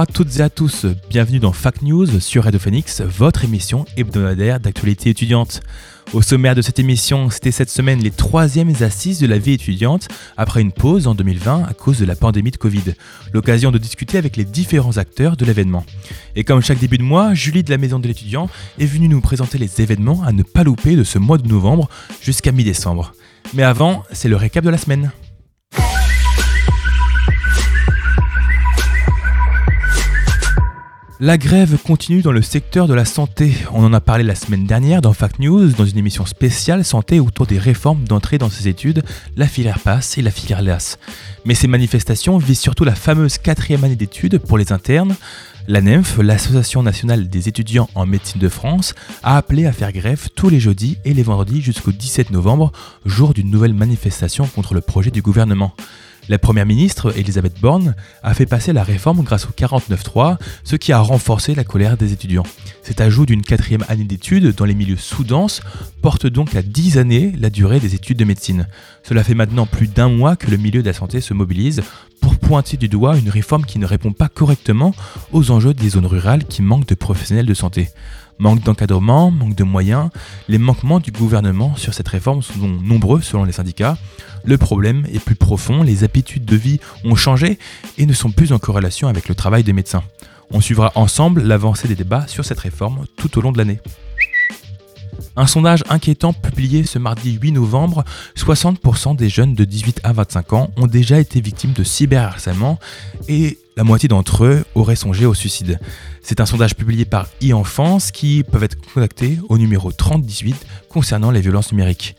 À toutes et à tous, bienvenue dans Fac News sur Radio Phoenix, votre émission hebdomadaire d'actualité étudiante. Au sommaire de cette émission, c'était cette semaine les troisièmes assises de la vie étudiante après une pause en 2020 à cause de la pandémie de Covid. L'occasion de discuter avec les différents acteurs de l'événement. Et comme chaque début de mois, Julie de la Maison de l'étudiant est venue nous présenter les événements à ne pas louper de ce mois de novembre jusqu'à mi-décembre. Mais avant, c'est le récap de la semaine. La grève continue dans le secteur de la santé. On en a parlé la semaine dernière dans Fact News, dans une émission spéciale santé autour des réformes d'entrée dans ces études, la filière PASS et la filière LAS. Mais ces manifestations visent surtout la fameuse quatrième année d'études pour les internes. La NEMF, l'Association nationale des étudiants en médecine de France, a appelé à faire grève tous les jeudis et les vendredis jusqu'au 17 novembre, jour d'une nouvelle manifestation contre le projet du gouvernement. La première ministre, Elisabeth Borne, a fait passer la réforme grâce au 49.3, ce qui a renforcé la colère des étudiants. Cet ajout d'une quatrième année d'études dans les milieux sous-denses porte donc à 10 années la durée des études de médecine. Cela fait maintenant plus d'un mois que le milieu de la santé se mobilise pour pointer du doigt une réforme qui ne répond pas correctement aux enjeux des zones rurales qui manquent de professionnels de santé. Manque d'encadrement, manque de moyens, les manquements du gouvernement sur cette réforme sont nombreux selon les syndicats. Le problème est plus profond, les habitudes de vie ont changé et ne sont plus en corrélation avec le travail des médecins. On suivra ensemble l'avancée des débats sur cette réforme tout au long de l'année. Un sondage inquiétant publié ce mardi 8 novembre, 60% des jeunes de 18 à 25 ans ont déjà été victimes de cyberharcèlement et la moitié d'entre eux auraient songé au suicide. C'est un sondage publié par e-enfance qui peuvent être contactés au numéro 3018 concernant les violences numériques.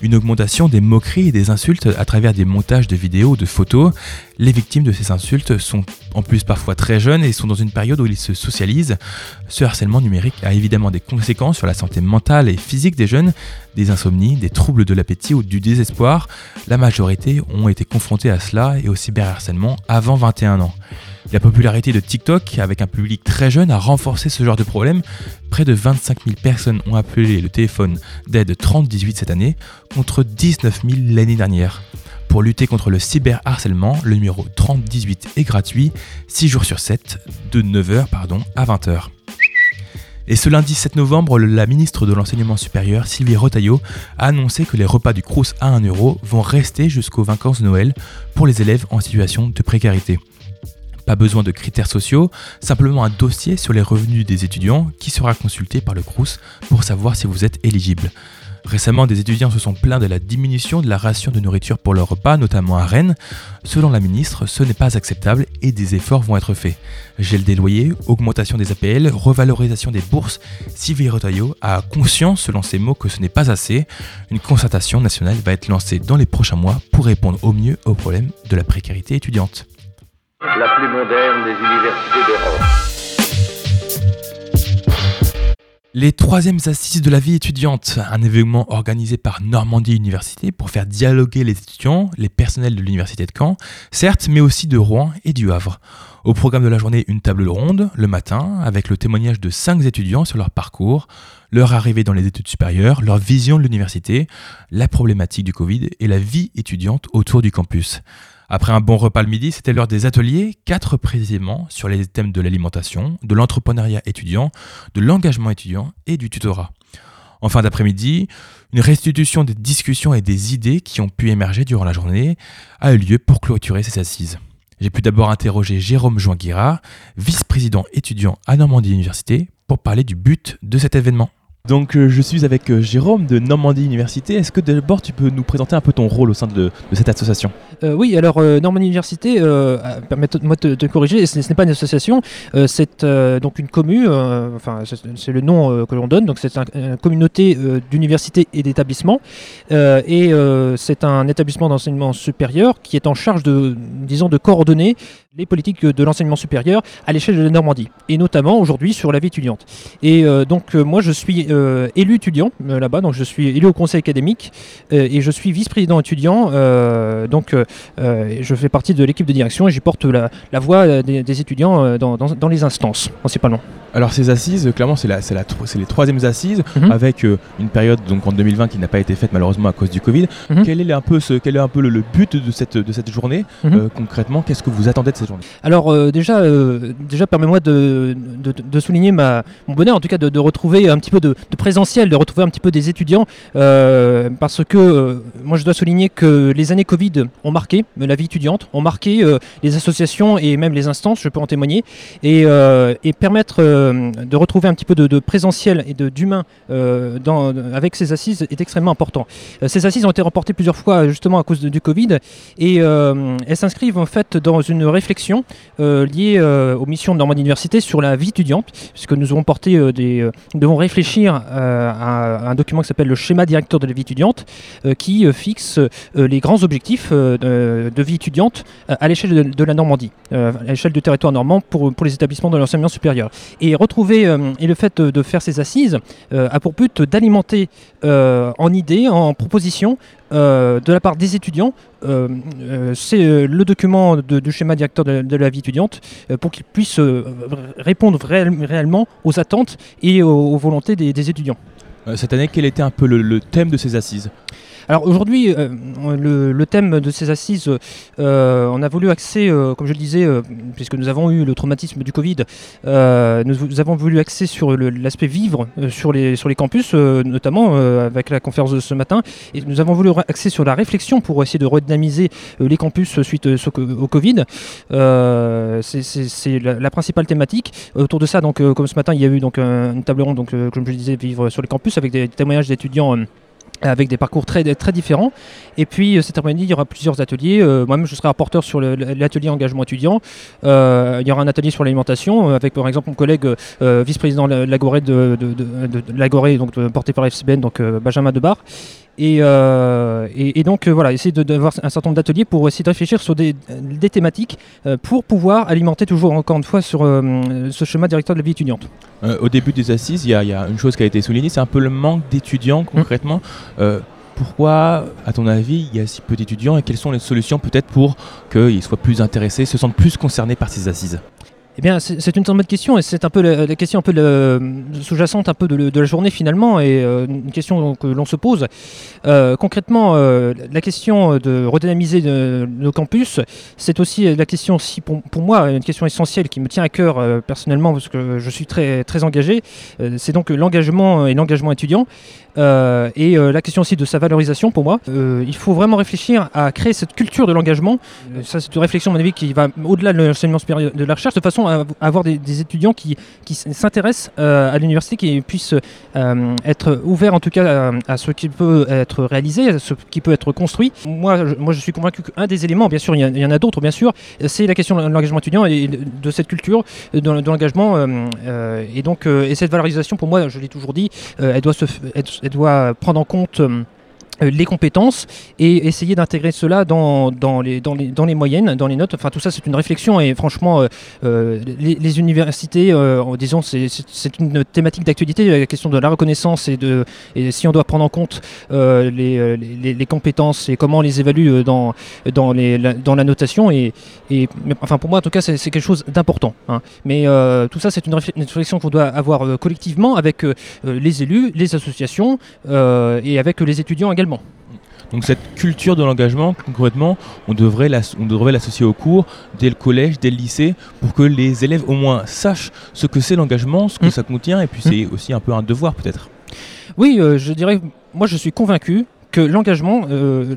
Une augmentation des moqueries et des insultes à travers des montages de vidéos ou de photos. Les victimes de ces insultes sont en plus parfois très jeunes et sont dans une période où ils se socialisent. Ce harcèlement numérique a évidemment des conséquences sur la santé mentale et physique des jeunes, des insomnies, des troubles de l'appétit ou du désespoir. La majorité ont été confrontés à cela et au cyberharcèlement avant 21 ans. La popularité de TikTok, avec un public très jeune, a renforcé ce genre de problème. Près de 25 000 personnes ont appelé le téléphone d'aide 3018 cette année, contre 19 000 l'année dernière. Pour lutter contre le cyberharcèlement, le numéro 3018 est gratuit, 6 jours sur 7, de 9h pardon, à 20h. Et ce lundi 7 novembre, la ministre de l'Enseignement supérieur, Sylvie Rotaillot, a annoncé que les repas du Crous à 1 euro vont rester jusqu'aux vacances de Noël pour les élèves en situation de précarité. Pas besoin de critères sociaux, simplement un dossier sur les revenus des étudiants qui sera consulté par le Crous pour savoir si vous êtes éligible. Récemment, des étudiants se sont plaints de la diminution de la ration de nourriture pour leur repas, notamment à Rennes. Selon la ministre, ce n'est pas acceptable et des efforts vont être faits. Gel des loyers, augmentation des APL, revalorisation des bourses. Sylvie Rotaillot a conscience, selon ses mots, que ce n'est pas assez. Une concertation nationale va être lancée dans les prochains mois pour répondre au mieux au problème de la précarité étudiante. La plus moderne des universités d'Europe. Les troisièmes assises de la vie étudiante, un événement organisé par Normandie Université pour faire dialoguer les étudiants, les personnels de l'université de Caen, certes, mais aussi de Rouen et du Havre. Au programme de la journée, une table ronde le matin avec le témoignage de cinq étudiants sur leur parcours, leur arrivée dans les études supérieures, leur vision de l'université, la problématique du Covid et la vie étudiante autour du campus. Après un bon repas le midi, c'était l'heure des ateliers, quatre précisément, sur les thèmes de l'alimentation, de l'entrepreneuriat étudiant, de l'engagement étudiant et du tutorat. En fin d'après-midi, une restitution des discussions et des idées qui ont pu émerger durant la journée a eu lieu pour clôturer ces assises. J'ai pu d'abord interroger Jérôme Join-Guirard, vice-président étudiant à Normandie Université, pour parler du but de cet événement. Donc euh, je suis avec euh, Jérôme de Normandie Université. Est-ce que d'abord tu peux nous présenter un peu ton rôle au sein de, cette association? Oui, alors euh, Normandie Université, euh, permettez-moi de te corriger, ce, n'est pas une association, euh, c'est euh, donc une commune, euh, enfin c'est le nom euh, que l'on donne, donc c'est un- une communauté euh, d'universités et d'établissements, euh, et euh, c'est un établissement d'enseignement supérieur qui est en charge de, disons, de coordonner les politiques de l'enseignement supérieur à l'échelle de la Normandie, et notamment aujourd'hui sur la vie étudiante. Et euh, donc euh, moi je suis euh, élu étudiant là-bas, donc je suis élu au conseil académique et je suis vice-président étudiant, donc je fais partie de l'équipe de direction et j'y porte la, la voix des, des étudiants dans, dans- dans les instances principalement. Alors ces assises, clairement, c'est la, la, les troisièmes assises Mhm. avec une période donc en 2020 qui n'a pas été faite malheureusement à cause du Covid. Mhm. Quel est un peu ce, quel est un peu le, le but de cette de cette journée Mhm. Concrètement? Qu'est-ce que vous attendez de cette Alors euh, déjà, euh, déjà permets-moi de, souligner ma, mon bonheur, en tout cas de, retrouver un petit peu de, présentiel, de retrouver un petit peu des étudiants, euh, parce que moi je dois souligner que les années Covid ont marqué la vie étudiante, ont marqué les associations et même les instances, je peux en témoigner, et, et permettre de retrouver un petit peu de, présentiel et d'humain avec ces assises est extrêmement important. Ces assises ont été remportées plusieurs fois justement à cause du Covid, et elles s'inscrivent en fait dans une réflexion euh, liée euh, aux missions de Normandie Université sur la vie étudiante, puisque nous avons porté euh, des, nous devons réfléchir à, un document qui s'appelle le schéma directeur de la vie étudiante, qui fixe les grands objectifs de, vie étudiante à l'échelle de, la Normandie, à l'échelle du territoire normand pour, pour les établissements de l'enseignement supérieur. Et retrouver et le fait de, faire ces assises a pour but d'alimenter en idées, en propositions de la part des étudiants euh, euh, c'est euh, le document de- du schéma directeur de, la vie étudiante euh, pour qu'il puisse euh, répondre réel- réellement aux attentes et aux, volontés des, étudiants. Euh, Cette année, quel était un peu le thème de ces assises? Alors aujourd'hui, euh, le, thème de ces assises, euh, on a voulu axer, euh, comme je le disais, puisque nous avons eu le traumatisme du Covid, nous, avons voulu axer sur l'aspect vivre sur, les, sur les campus, notamment avec la conférence de ce matin, et nous avons voulu axer sur la réflexion pour essayer de redynamiser les campus suite au Covid. C'est- la, principale thématique. Autour de ça, donc, comme ce matin, il y a eu donc, un- une table ronde, donc, comme je le disais, vivre sur les campus avec des témoignages d'étudiants. Avec des parcours très, différents. Et puis euh, cet après-midi, il y aura plusieurs ateliers. Euh, Moi-même, je serai rapporteur sur l'atelier engagement étudiant. Euh, il y aura un atelier sur l'alimentation avec par exemple mon collègue vice-président de de, donc porté par FCBN, donc Benjamin Debar. Et, euh, et, et donc euh, voilà, essayer d'avoir un certain nombre d'ateliers pour essayer de réfléchir sur des, des thématiques euh, pour pouvoir alimenter toujours encore une fois sur euh, ce schéma directeur de la vie étudiante. Euh, Au début des assises, il y, a- il y a une chose qui a été soulignée, c'est un peu le manque d'étudiants concrètement. Euh, pourquoi, à ton avis, il y a si peu d'étudiants et quelles sont les solutions peut-être pour qu'ils soient plus intéressés, se sentent plus concernés par ces assises? Eh bien, c'est une très bonne question et c'est un peu la, question un peu sous-jacente un peu de, la journée finalement et euh, une question que l'on se pose. Euh, concrètement, euh, la question de redynamiser nos campus, c'est aussi la question, si pour, moi, une question essentielle qui me tient à cœur personnellement parce que je suis très très engagé. C'est donc l'engagement et l'engagement étudiant. Et la question aussi de sa valorisation pour moi. Il faut vraiment réfléchir à créer cette culture de l'engagement. Ça, c'est une réflexion, à mon avis, qui va au-delà de l'enseignement supérieur de la recherche, de façon à avoir des, étudiants qui, qui s'intéressent euh, à l'université, qui puissent euh, être ouverts en tout cas à, à ce qui peut être réalisé, à ce qui peut être construit. Moi, je, moi, je suis convaincu qu'un des éléments, bien sûr, il y, en a d'autres, bien sûr, c'est la question de l'engagement étudiant et de cette culture de, l'engagement. euh, euh, et donc, euh, et cette valorisation, pour moi, je l'ai toujours dit, euh, elle, doit se, elle doit prendre en compte. Euh, les compétences et essayer d'intégrer cela dans, dans, les, dans, les, dans les moyennes, dans les notes. Enfin, tout ça, c'est une réflexion et franchement, euh, euh, les, universités, disons, c'est- une thématique d'actualité, la question de la reconnaissance et, de, et si on doit prendre en compte euh, les, compétences et comment on les évalue dans, dans, les, la, dans la notation. Et, et, enfin, pour moi, en tout cas, c'est quelque chose d'important. hein. Mais tout ça, c'est une, réfl- une réflexion qu'on doit avoir collectivement avec les élus, les associations et avec les étudiants également. Donc cette culture de l'engagement, concrètement, on devrait l'ass- on devrait l'associer au cours dès le collège, dès le lycée, pour que les élèves au moins sachent ce que c'est l'engagement, ce que Mm. ça contient, et puis c'est aussi un peu un devoir peut-être. Oui, euh, je dirais, moi je suis convaincu que l'engagement, euh,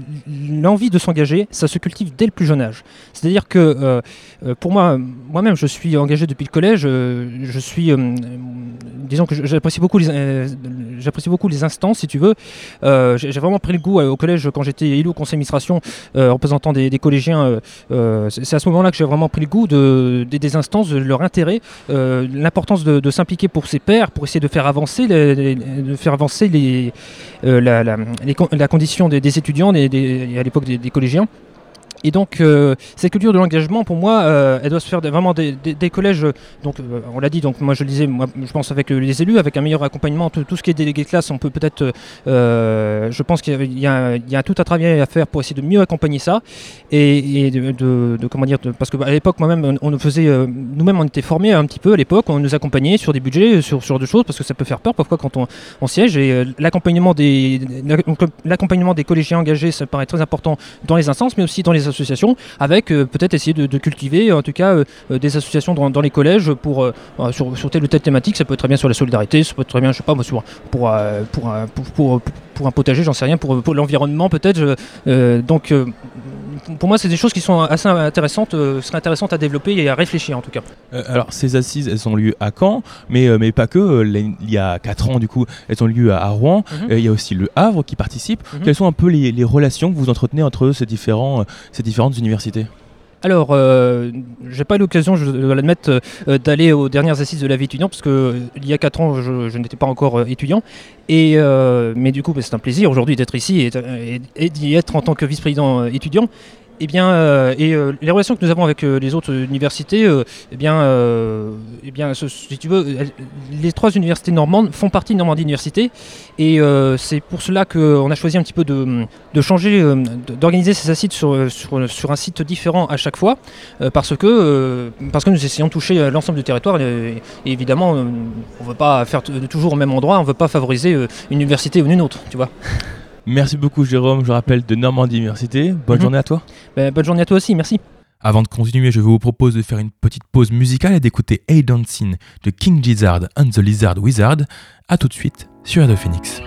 l'envie de s'engager, ça se cultive dès le plus jeune âge. C'est-à-dire que euh, euh, pour moi, moi-même, je suis engagé depuis le collège. je suis, disons que j'apprécie beaucoup, les, beaucoup les instances, si tu veux. J'ai vraiment pris le goût au collège quand j'étais élu au conseil d'administration, représentant des, collégiens. c'est à ce moment-là que j'ai vraiment pris le goût de, des, instances, de leur intérêt, l'importance de, s'impliquer pour ses pairs, pour essayer de faire avancer, les, de faire avancer les, la, condition des, étudiants, des, des- et à l'époque des collégiens. Et donc, euh, cette culture de l'engagement, pour moi, euh, elle doit se faire vraiment des, collèges. euh, Donc, on l'a dit, donc moi je le disais, moi, je pense avec les élus, avec un meilleur accompagnement, tout, ce qui est délégué de classe, on peut peut-être. je pense qu'il y a- tout un travail à faire pour essayer de mieux accompagner ça. Et, de, comment dire, parce qu'à l'époque, moi-même, on, nous faisait. Nous-mêmes, on était formés un petit peu à l'époque, on nous accompagnait sur des budgets, sur, sur des choses, parce que ça peut faire peur parfois quand on, siège. Et l'accompagnement des, des collégiens engagés, ça paraît très important dans les instances, mais aussi dans les associations, avec euh, peut-être essayer de, cultiver, en tout cas, euh, euh, des associations dans, les collèges pour, euh, sur, telle ou telle thématique. Ça peut être très bien sur la solidarité, ça peut être très bien, je sais pas, moi, sur, pour, pour, pour, pour, pour un potager, j'en sais rien, pour, pour l'environnement peut-être. euh, donc, euh, pour moi, c'est des choses qui sont assez intéressantes, euh, seraient intéressantes à développer et à réfléchir en tout cas. Alors, ces assises, elles ont lieu à Caen, mais, mais pas que. Il y a 4 ans, du coup, elles ont lieu à, Rouen. Mhm. Il y a aussi le Havre qui participe. Mhm. Quelles sont un peu les, les relations que vous entretenez entre ces, différents, ces différentes universités? Alors, euh, j'ai pas eu l'occasion, je dois l'admettre, euh, d'aller aux dernières assises de la vie étudiante, parce que euh, il y a 4 ans, je, n'étais pas encore euh, étudiant. Et, mais du coup, bah, c'est un plaisir aujourd'hui d'être ici et, d'y être en tant que vice-président étudiant. Et bien, euh, et euh, les relations que nous avons avec euh, les autres universités, eh bien, eh bien, si tu veux, les trois universités normandes font partie de Normandie Université, et c'est pour cela qu'on a choisi un petit peu de, changer, d'organiser ces assises sur, sur, un site différent à chaque fois. Parce que parce que nous essayons de toucher l'ensemble du territoire et, et évidemment on ne veut pas faire toujours au même endroit, on ne veut pas favoriser une université ou une autre, tu vois. Merci beaucoup, Jérôme. Je rappelle de Normandie Université. Bonne Mhm. journée à toi. Ben, bonne journée à toi aussi, merci. Avant de continuer, je vous propose de faire une petite pause musicale et d'écouter Hey Dancing de King Gizzard and the Lizard Wizard. A tout de suite sur Radio Phoenix.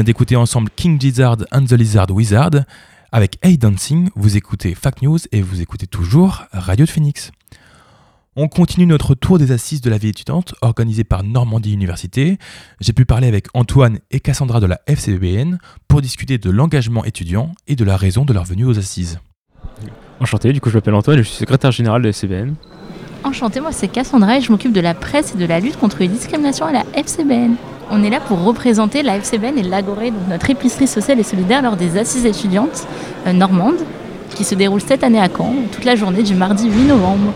Vient d'écouter ensemble King Gizzard and the Lizard Wizard. Avec Hey Dancing, vous écoutez Fact News et vous écoutez toujours Radio de Phoenix. On continue notre tour des assises de la vie étudiante organisé par Normandie Université. J'ai pu parler avec Antoine et Cassandra de la FCBN pour discuter de l'engagement étudiant et de la raison de leur venue aux assises. Enchanté, du coup je m'appelle Antoine et je suis secrétaire général de la FCBN. Enchantée, moi c'est Cassandra et je m'occupe de la presse et de la lutte contre les discriminations à la FCBN. On est là pour représenter la FCBN et l'Agoré, donc notre épicerie sociale et solidaire lors des assises étudiantes euh, normandes qui se déroulent cette année à Caen, toute la journée du mardi 8 novembre.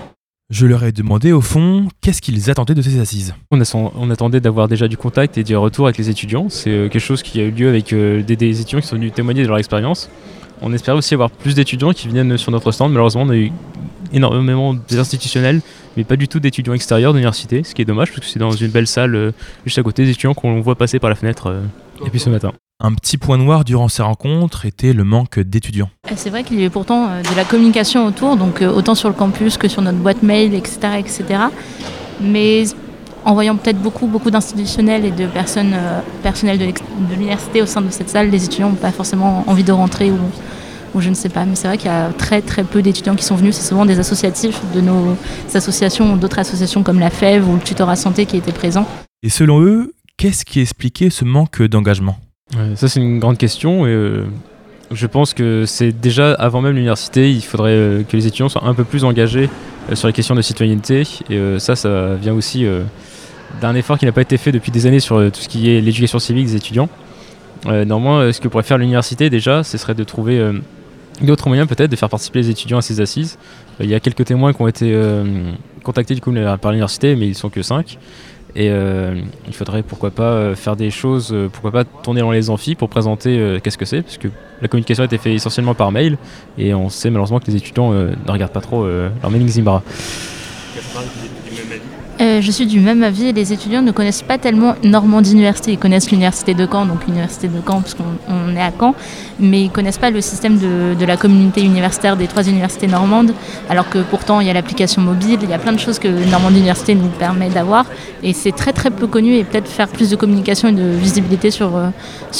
Je leur ai demandé au fond qu'est-ce qu'ils attendaient de ces assises? On, a- on attendait d'avoir déjà du contact et du retour avec les étudiants. C'est euh, quelque chose qui a eu lieu avec euh, des, des étudiants qui sont venus témoigner de leur expérience. On espérait aussi avoir plus d'étudiants qui viennent sur notre stand. Malheureusement, on a eu énormément des institutionnels, mais pas du tout d'étudiants extérieurs de l'université, ce qui est dommage parce que c'est dans une belle salle euh, juste à côté des étudiants qu'on voit passer par la fenêtre euh, depuis ce matin. Un petit point noir durant ces rencontres était le manque d'étudiants. Euh, C'est vrai qu'il y avait pourtant euh, de la communication autour, donc euh, autant sur le campus que sur notre boîte mail, etc. etc. Mais en voyant peut-être beaucoup, beaucoup d'institutionnels et de personnes euh, personnelles de l'université au sein de cette salle, les étudiants n'ont pas forcément envie de rentrer ou, ou je ne sais pas. Mais c'est vrai qu'il y a très très peu d'étudiants qui sont venus. C'est souvent des associatifs de nos associations ou d'autres associations comme la FEV ou le tutorat santé qui étaient présents. Et selon eux, qu'est-ce qui expliquait ce manque d'engagement? Ouais, ça c'est une grande question et euh, je pense que c'est déjà avant même l'université, il faudrait euh, que les étudiants soient un peu plus engagés euh, sur les questions de citoyenneté et euh, ça, ça vient aussi euh, d'un effort qui n'a pas été fait depuis des années sur euh, tout ce qui est l'éducation civique des étudiants. Euh, néanmoins, euh, ce que pourrait faire l'université déjà, ce serait de trouver d'autres moyens peut-être de faire participer les étudiants à ces assises. Il y a quelques témoins qui ont été contactés du coup par l'université, mais ils sont que 5. Et il faudrait pourquoi pas faire des choses, pourquoi pas tourner dans les amphis pour présenter qu'est-ce que c'est, parce que la communication a été faite essentiellement par mail, et on sait malheureusement que les étudiants ne regardent pas trop leur mailing Zimbra. Euh, je suis du même avis. Les étudiants ne connaissent pas tellement Normandie Université. Ils connaissent l'université de Caen, donc l'université de Caen, parce qu'on on est à Caen, mais ils connaissent pas le système de, de la communauté universitaire des trois universités normandes. Alors que pourtant, il y a l'application mobile, il y a plein de choses que Normandie Université nous permet d'avoir, et c'est très très peu connu. Et peut-être faire plus de communication et de visibilité sur euh,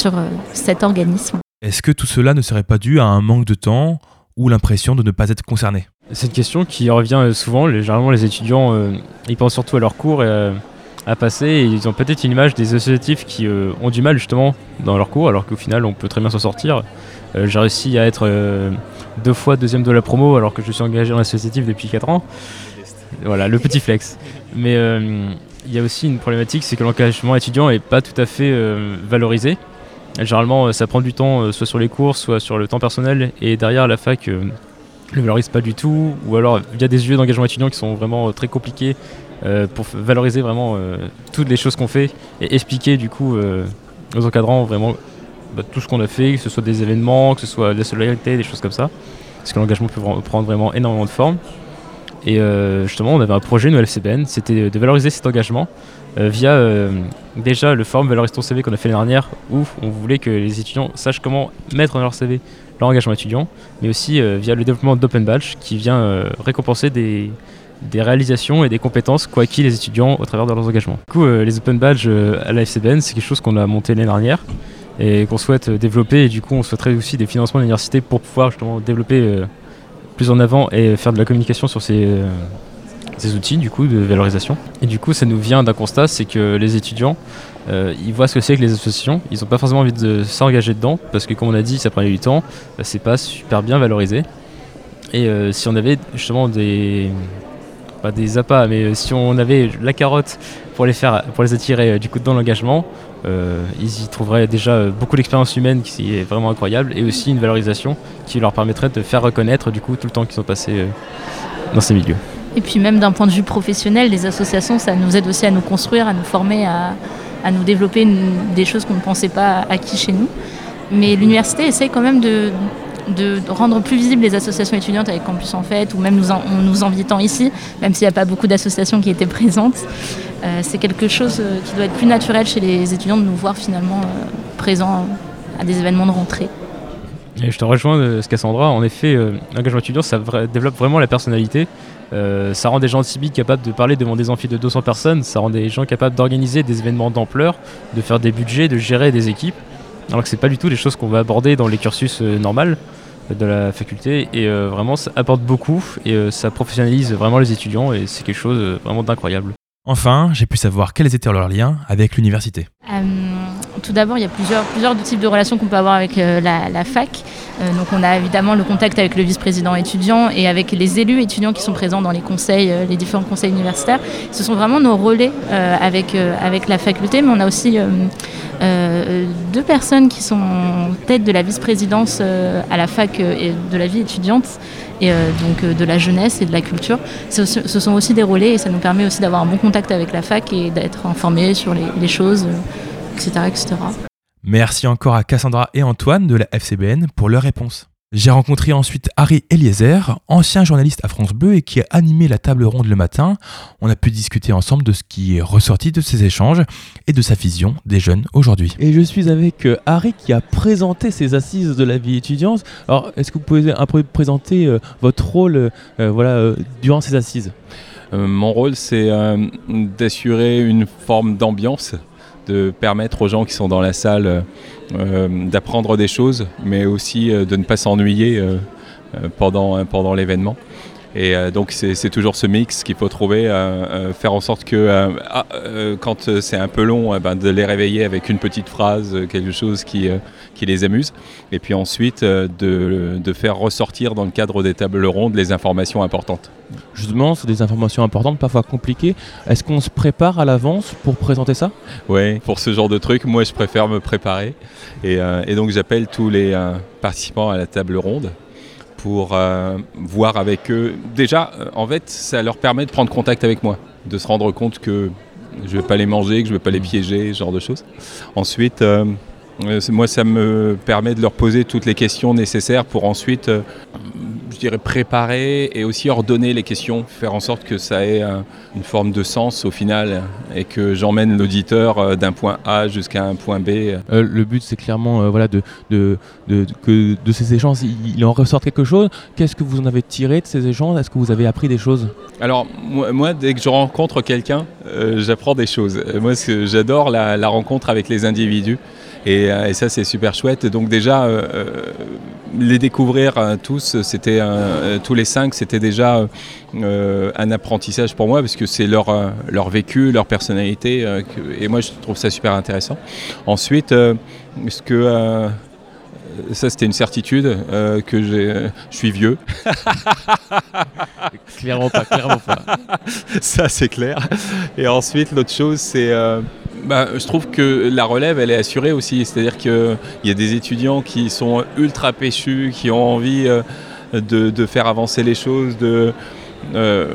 euh, cet organisme. Est-ce que tout cela ne serait pas dû à un manque de temps ou l'impression de ne pas être concerné? C'est une question qui revient euh, souvent. Généralement, les étudiants, euh, ils pensent surtout à leurs cours et euh, à passer. Et ils ont peut-être une image des associatifs qui euh, ont du mal justement dans leurs cours, alors qu'au final, on peut très bien s'en sortir. Euh, J'ai réussi à être euh, deux fois deuxième de la promo, alors que je suis engagé dans l'associatif depuis 4 ans. Voilà, le petit flex. Mais euh, il y a aussi une problématique, c'est que l'engagement étudiant n'est pas tout à fait euh, valorisé. Généralement, euh, ça prend du temps, euh, soit sur les cours, soit sur le temps personnel, et derrière la fac, ne valorise pas du tout, ou alors il y a des yeux d'engagement étudiant qui sont vraiment euh, très compliqués euh, pour valoriser vraiment euh, toutes les choses qu'on fait et expliquer du coup aux encadrants vraiment bah, tout ce qu'on a fait, que ce soit des événements, que ce soit de la solidarité, des choses comme ça. Parce que l'engagement peut prendre vraiment énormément de formes. Et justement, on avait un projet, nous, à l'FCBN, c'était de valoriser cet engagement via euh, déjà le forum Valorise ton CV qu'on a fait l'année dernière, où on voulait que les étudiants sachent comment mettre dans leur CV leur engagement étudiant, mais aussi euh, via le développement d'Open Badge qui vient euh, récompenser des, réalisations et des compétences qu'ont acquis les étudiants au travers de leurs engagements. Du coup, euh, les Open Badges euh, à la FCBN, c'est quelque chose qu'on a monté l'année dernière et qu'on souhaite euh, développer. Et du coup, on souhaiterait aussi des financements de l'université pour pouvoir justement développer euh, plus en avant et faire de la communication sur ces, ces outils du coup de valorisation. Et du coup, ça nous vient d'un constat, c'est que les étudiants, euh, ils voient ce que c'est que les associations, ils n'ont pas forcément envie de s'engager dedans parce que comme on a dit, ça prenait du temps, euh, c'est pas super bien valorisé. Et euh, si on avait justement des pas des appâts, mais si on avait la carotte pour les faire, pour les attirer du coup dans l'engagement, ils y trouveraient déjà beaucoup d'expérience humaine qui est vraiment incroyable et aussi une valorisation qui leur permettrait de faire reconnaître du coup tout le temps qu'ils ont passé dans ces milieux. Et puis même d'un point de vue professionnel, les associations, ça nous aide aussi à nous construire, à nous former, à, nous développer des choses qu'on ne pensait pas acquis chez nous. Mais l'université essaye quand même de, rendre plus visibles les associations étudiantes avec Campus en Fête, ou même nous en, nous invitant ici, même s'il n'y a pas beaucoup d'associations qui étaient présentes. Euh, c'est quelque chose euh, qui doit être plus naturel chez les étudiants de nous voir finalement euh, présents à des événements de rentrée. Et je te rejoins, Cassandra. En effet, l'engagement étudiant, ça développe vraiment la personnalité. Euh, ça rend des gens civiques capables de parler devant des amphis de 200 personnes. Ça rend des gens capables d'organiser des événements d'ampleur, de faire des budgets, de gérer des équipes. alors que c'est pas du tout les choses qu'on va aborder dans les cursus euh, normales de la faculté et euh, vraiment ça apporte beaucoup et euh, ça professionnalise vraiment les étudiants et c'est quelque chose euh, vraiment d'incroyable. Enfin, j'ai pu savoir quels étaient leurs liens avec l'université. Tout d'abord, il y a plusieurs, types de relations qu'on peut avoir avec euh, la, fac. Euh, donc, on a évidemment le contact avec le vice-président étudiant et avec les élus étudiants qui sont présents dans les conseils, euh, les différents conseils universitaires. Ce sont vraiment nos relais avec, la faculté, mais on a aussi deux personnes qui sont tête de la vice-présidence à la fac et de la vie étudiante et donc de la jeunesse et de la culture. Ce, sont aussi des relais et ça nous permet aussi d'avoir un bon contact avec la fac et d'être informés sur les, choses, etc., etc. Merci encore à Cassandra et Antoine de la FCBN pour leurs réponses. J'ai rencontré ensuite Harry Eliezer, ancien journaliste à France Bleu et qui a animé la table ronde le matin. On a pu discuter ensemble de ce qui est ressorti de ces échanges et de sa vision des jeunes aujourd'hui. Et je suis avec euh, Harry qui a présenté ses assises de la vie étudiante. Alors, est-ce que vous pouvez un peu présenter euh, votre rôle euh, euh, voilà, euh, durant ces assises? Euh, mon rôle, c'est euh, d'assurer une forme d'ambiance, de permettre aux gens qui sont dans la salle euh, euh, d'apprendre des choses, mais aussi euh, de ne pas s'ennuyer pendant l'événement. Et euh, donc c'est toujours ce mix qu'il faut trouver, euh, euh, faire en sorte que ah, quand c'est un peu long, euh, ben, de les réveiller avec une petite phrase, quelque chose qui, qui les amuse. Et puis ensuite de, de faire ressortir dans le cadre des tables rondes les informations importantes. Justement, c'est des informations importantes, parfois compliquées. Est-ce qu'on se prépare à l'avance pour présenter ça? Oui, pour ce genre de truc, moi je préfère me préparer. Et, et donc j'appelle tous les participants à la table ronde pour euh, voir avec eux. Déjà, euh, en fait, ça leur permet de prendre contact avec moi, de se rendre compte que je ne vais pas les manger, que je ne vais pas les piéger, ce genre de choses. Ensuite, euh, moi, ça me permet de leur poser toutes les questions nécessaires pour ensuite, euh, je dirais, préparer et aussi ordonner les questions, faire en sorte que ça ait euh, une forme de sens au final et que j'emmène l'auditeur euh, d'un point A jusqu'à un point B. Euh, le but, c'est clairement euh, voilà, de, de, de- que de ces échanges, il, il en ressort quelque chose. Qu'est-ce que vous en avez tiré de ces échanges? Est-ce que vous avez appris des choses? Alors, moi, moi, dès que je rencontre quelqu'un, euh, j'apprends des choses. Euh, Moi, j'adore la, la rencontre avec les individus. Et, euh, et ça, c'est super chouette. Donc déjà, euh, euh, les découvrir tous, c'était tous les cinq, c'était déjà un apprentissage pour moi parce que c'est leur, leur vécu, leur personnalité. et moi, je trouve ça super intéressant. Ensuite, ce que ça, c'était une certitude euh, que j'ai. euh, je suis vieux. Clairement pas, clairement pas. Ça, c'est clair. Et ensuite, l'autre chose, c'est. euh, bah, je trouve que la relève, elle est assurée aussi. C'est-à-dire qu'il y a des étudiants qui sont ultra péchus, qui ont envie euh, de, faire avancer les choses, de. euh,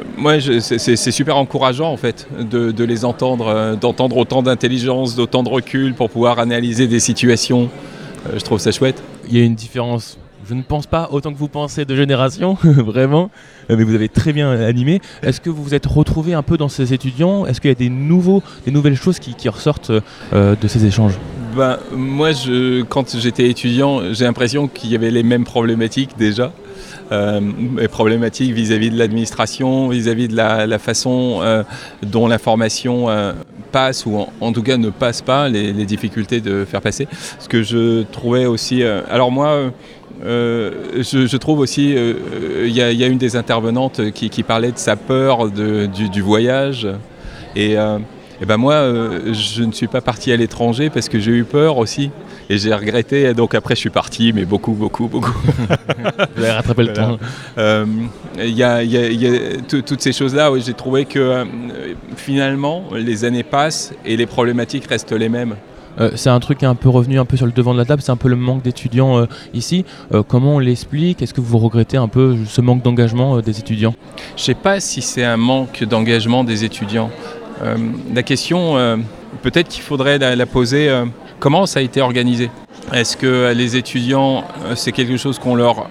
c'est- super encourageant en fait de, les entendre, euh, d'entendre autant d'intelligence, d'autant de recul pour pouvoir analyser des situations. Je trouve ça chouette. Il y a une différence. Je ne pense pas autant que vous pensez de génération, vraiment, Euh, mais vous avez très bien animé. Est-ce que vous vous êtes retrouvé un peu dans ces étudiants? Est-ce qu'il y a des, nouveaux, des nouvelles choses qui, ressortent euh, de ces échanges? Ben, moi, quand j'étais étudiant, j'ai l'impression qu'il y avait les mêmes problématiques déjà. Euh, les problématiques vis-à-vis de l'administration, vis-à-vis de la, façon euh, dont l'information euh, passe ou en, tout cas ne passe pas, les, difficultés de faire passer. Ce que je trouvais aussi... euh, alors moi... euh, je, je trouve aussi, euh, euh, il y, a- il y a une des intervenantes qui, qui parlait de sa peur de- du, du voyage. Et, euh, et ben moi, je ne suis pas parti à l'étranger parce que j'ai eu peur aussi. Et j'ai regretté. Et donc après, je suis parti, mais beaucoup, beaucoup, beaucoup. Vous avez rattrapé le temps. Il y a, il y a- il y a tout- toutes ces choses-là. oui, j'ai trouvé que finalement, les années passent et les problématiques restent les mêmes. Euh, c'est un truc qui est un peu revenu un peu sur le devant de la table, c'est un peu le manque d'étudiants euh, ici. Euh, comment on l'explique? Est-ce que vous regrettez un peu ce manque d'engagement des étudiants? Je ne sais pas si c'est un manque d'engagement des étudiants. La question, peut-être qu'il faudrait la, poser, comment ça a été organisé? Est-ce que les étudiants, c'est quelque chose qu'on leur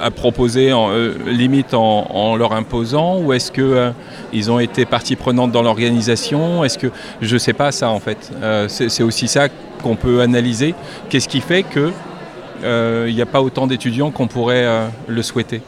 a proposé en, euh, limite en, leur imposant ou est-ce que euh, ils ont été partie prenante dans l'organisation? Est-ce que je sais pas ça en fait. Euh, c'est aussi ça qu'on peut analyser. Qu'est-ce qui fait que il n'y a pas autant d'étudiants qu'on pourrait le souhaiter?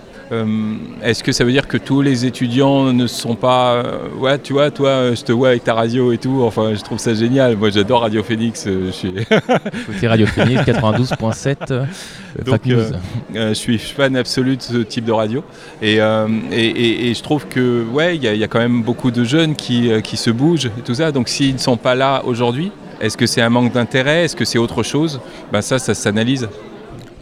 Est-ce que ça veut dire que tous les étudiants ne sont pas. euh, ouais, tu vois, toi, euh, je te vois avec ta radio et tout. Enfin, je trouve ça génial. Moi, j'adore Radio Phoenix. euh, je suis. Côté Radio Phoenix, 92.7, euh, Fact Donc, euh, euh, je suis fan absolu de ce type de radio. Et, euh, et, et- et je trouve que, ouais, il y, a- il y a quand même beaucoup de jeunes qui, euh, qui se bougent et tout ça. Donc, s'ils ne sont pas là aujourd'hui, est-ce que c'est un manque d'intérêt? Est-ce que c'est autre chose? Ben, Ça, ça s'analyse.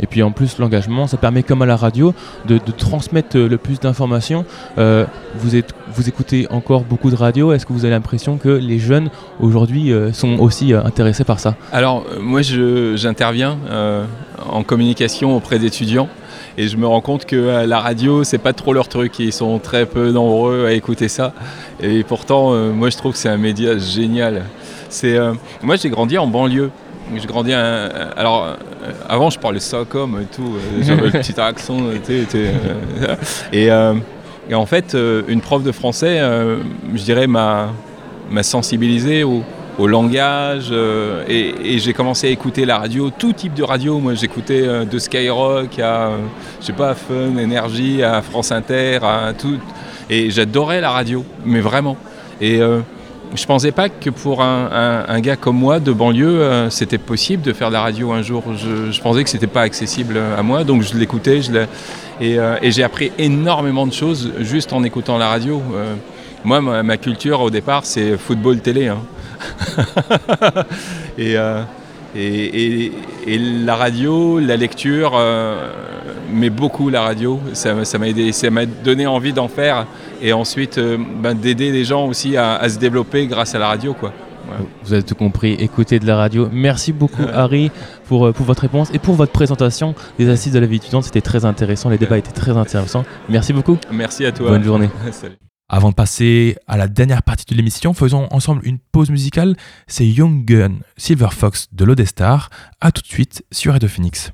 Et puis en plus, l'engagement, ça permet, comme à la radio, de, transmettre euh, le plus d'informations. Euh, vous, vous écoutez encore beaucoup de radio. Est-ce que vous avez l'impression que les jeunes, aujourd'hui, euh, sont aussi intéressés par ça? Alors, moi, j'interviens en communication auprès d'étudiants. Et je me rends compte que la radio, c'est pas trop leur truc. Ils sont très peu nombreux à écouter ça. Et pourtant, moi, je trouve que c'est un média génial. Moi, j'ai grandi en banlieue. Un- alors, euh, avant, je parlais ça comme et tout. euh, J'avais le petit accent. euh, et, et en fait, une prof de français, je dirais, m'a sensibilisé au, au langage euh, et, et j'ai commencé à écouter la radio, tout type de radio. Moi, j'écoutais euh, de Skyrock à, euh, je sais pas, Fun, Énergie, à France Inter, à tout. Et j'adorais la radio, mais vraiment. Et je pensais pas que pour un, gars comme moi de banlieue, euh, c'était possible de faire de la radio un jour. Je, pensais que c'était pas accessible à moi, donc je l'écoutais, euh, et j'ai appris énormément de choses juste en écoutant la radio. Euh, moi, ma, culture au départ, c'est football télé. hein. et, et, et- et la radio, la lecture, euh, mais beaucoup la radio, ça m'a ça aidé, ça m'a donné envie d'en faire et ensuite euh, ben, d'aider les gens aussi à, à se développer grâce à la radio. Quoi. Vous avez tout compris, écoutez de la radio. Merci beaucoup Harry pour, euh, pour votre réponse et pour votre présentation des assises de la vie étudiante. C'était très intéressant, les débats étaient très intéressants. Merci beaucoup. Merci à toi. Bonne journée. Salut. Avant de passer à la dernière partie de l'émission, faisons ensemble une pause musicale. C'est Young Gun, Silver Fox de l'Odestar. A tout de suite sur Radio Phoenix.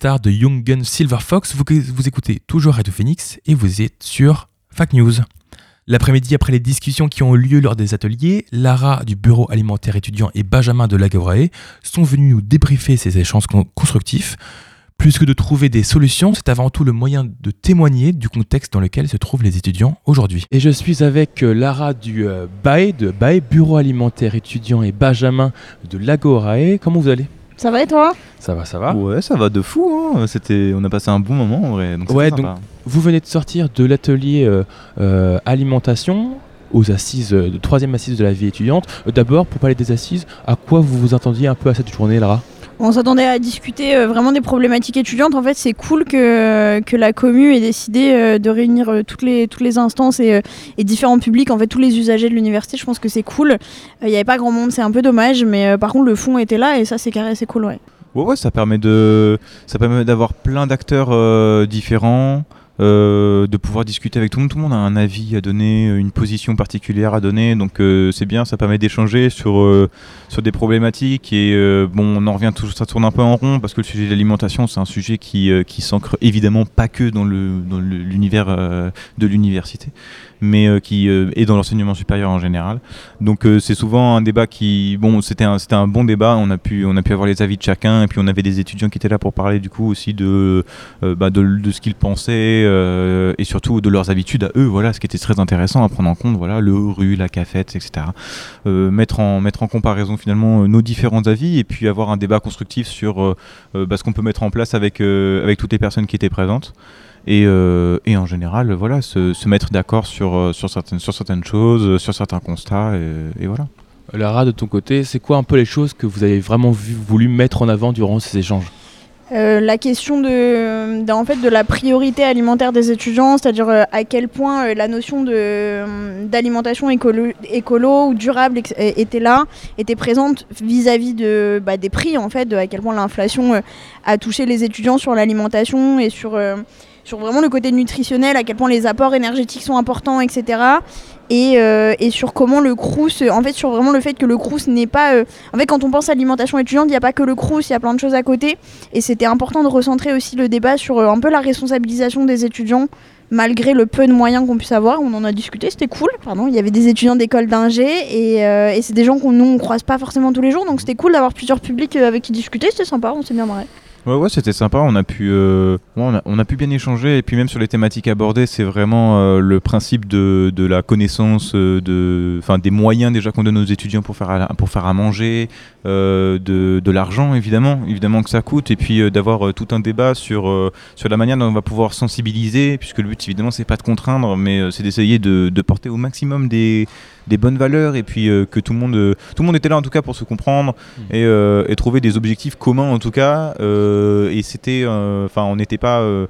L'Odestar de Young Gun Silver Fox. Vous, écoutez toujours Radio Phoenix et vous êtes sur Fact News. L'après-midi, après les discussions qui ont eu lieu lors des ateliers, Lara du Bureau alimentaire étudiant et Benjamin de Lagorae sont venus nous débriefer ces échanges con- constructifs. Plus que de trouver des solutions, c'est avant tout le moyen de témoigner du contexte dans lequel se trouvent les étudiants aujourd'hui. Et je suis avec euh, Lara du euh, BAE, Bureau alimentaire étudiant, et Benjamin de Lagorae. Comment vous allez? Ça va et toi? Ça va, ça va Ouais, ça va de fou. Hein. C'était, on a passé un bon moment en vrai. Donc Ouais, sympa. donc vous venez de sortir de l'atelier euh, euh, alimentation aux assises, euh, de troisième assise de la vie étudiante. Euh, D'abord, pour parler des assises, à quoi vous vous attendiez un peu à cette journée, Lara On s'attendait à discuter euh, vraiment des problématiques étudiantes. En fait, c'est cool que, la commu ait décidé euh, de réunir euh, toutes, les, instances et, différents publics, en fait, tous les usagers de l'université. Je pense que c'est cool. Il n'y avait pas grand monde, c'est un peu dommage, mais par contre, le fond était là et ça, c'est carré, c'est cool, ouais. Ouais, ça permet de, ça permet d'avoir plein d'acteurs différents, euh, de pouvoir discuter avec tout le monde. Tout le monde a un avis à donner, une position particulière à donner, donc euh, c'est bien. Ça permet d'échanger sur euh, sur des problématiques et euh, bon, on en revient toujours, ça tourne un peu en rond parce que le sujet de l'alimentation, c'est un sujet qui euh, qui s'ancre évidemment pas que dans le dans l'univers euh, de l'université, mais euh, qui euh, est dans l'enseignement supérieur en général. Donc euh, c'est souvent un débat qui, bon, c'était un, un bon débat. On a pu, on a pu avoir les avis de chacun, et puis on avait des étudiants qui étaient là pour parler du coup aussi de, bah, de, ce qu'ils pensaient et surtout de leurs habitudes à eux. Voilà, ce qui était très intéressant à prendre en compte. Voilà, le rue, la cafette, etc. Mettre en mettre en comparaison finalement nos différents avis et puis avoir un débat constructif sur bah, ce qu'on peut mettre en place avec avec toutes les personnes qui étaient présentes. Et, euh, et en général, voilà, se, se mettre d'accord sur, euh, sur, certaines, sur certaines choses, euh, sur certains constats, et, et voilà. Lara, de ton côté, c'est quoi un peu les choses que vous avez vraiment vu- voulu mettre en avant durant ces échanges? Euh, la question de, d'un- en fait, de la priorité alimentaire des étudiants, c'est-à-dire euh, à quel point euh, la notion de, euh, d'alimentation écolo, écolo ou durable ex- était là, était présente vis-à-vis de, bah, des prix, en fait, de à quel point l'inflation euh, a touché les étudiants sur l'alimentation et sur, euh, sur vraiment le côté nutritionnel, à quel point les apports énergétiques sont importants, etc. Et, euh, et sur comment le Crous, en fait, sur vraiment le fait que le Crous n'est pas. euh, en fait, quand on pense à alimentation étudiante, il n'y a pas que le Crous, il y a plein de choses à côté. Et c'était important de recentrer aussi le débat sur euh, un peu la responsabilisation des étudiants, malgré le peu de moyens qu'on puisse avoir. On en a discuté, c'était cool. Pardon, il y avait des étudiants d'école d'ingé et, et c'est des gens qu'on nous on croise pas forcément tous les jours, donc c'était cool d'avoir plusieurs publics avec qui discuter. C'était sympa, on s'est bien marré. Ouais, c'était sympa. On a pu, euh, on, a, pu bien échanger. Et puis même sur les thématiques abordées, c'est vraiment euh, le principe de, la connaissance, euh, de, des moyens déjà qu'on donne aux étudiants pour faire à, manger, de, l'argent évidemment, évidemment que ça coûte. Et puis d'avoir tout un débat sur sur la manière dont on va pouvoir sensibiliser, puisque le but évidemment c'est pas de contraindre, mais c'est d'essayer de, de porter au maximum des des bonnes valeurs et puis euh, que tout le monde euh, tout le monde était là en tout cas pour se comprendre et, euh, et trouver des objectifs communs en tout cas et c'était enfin on n'était pas euh,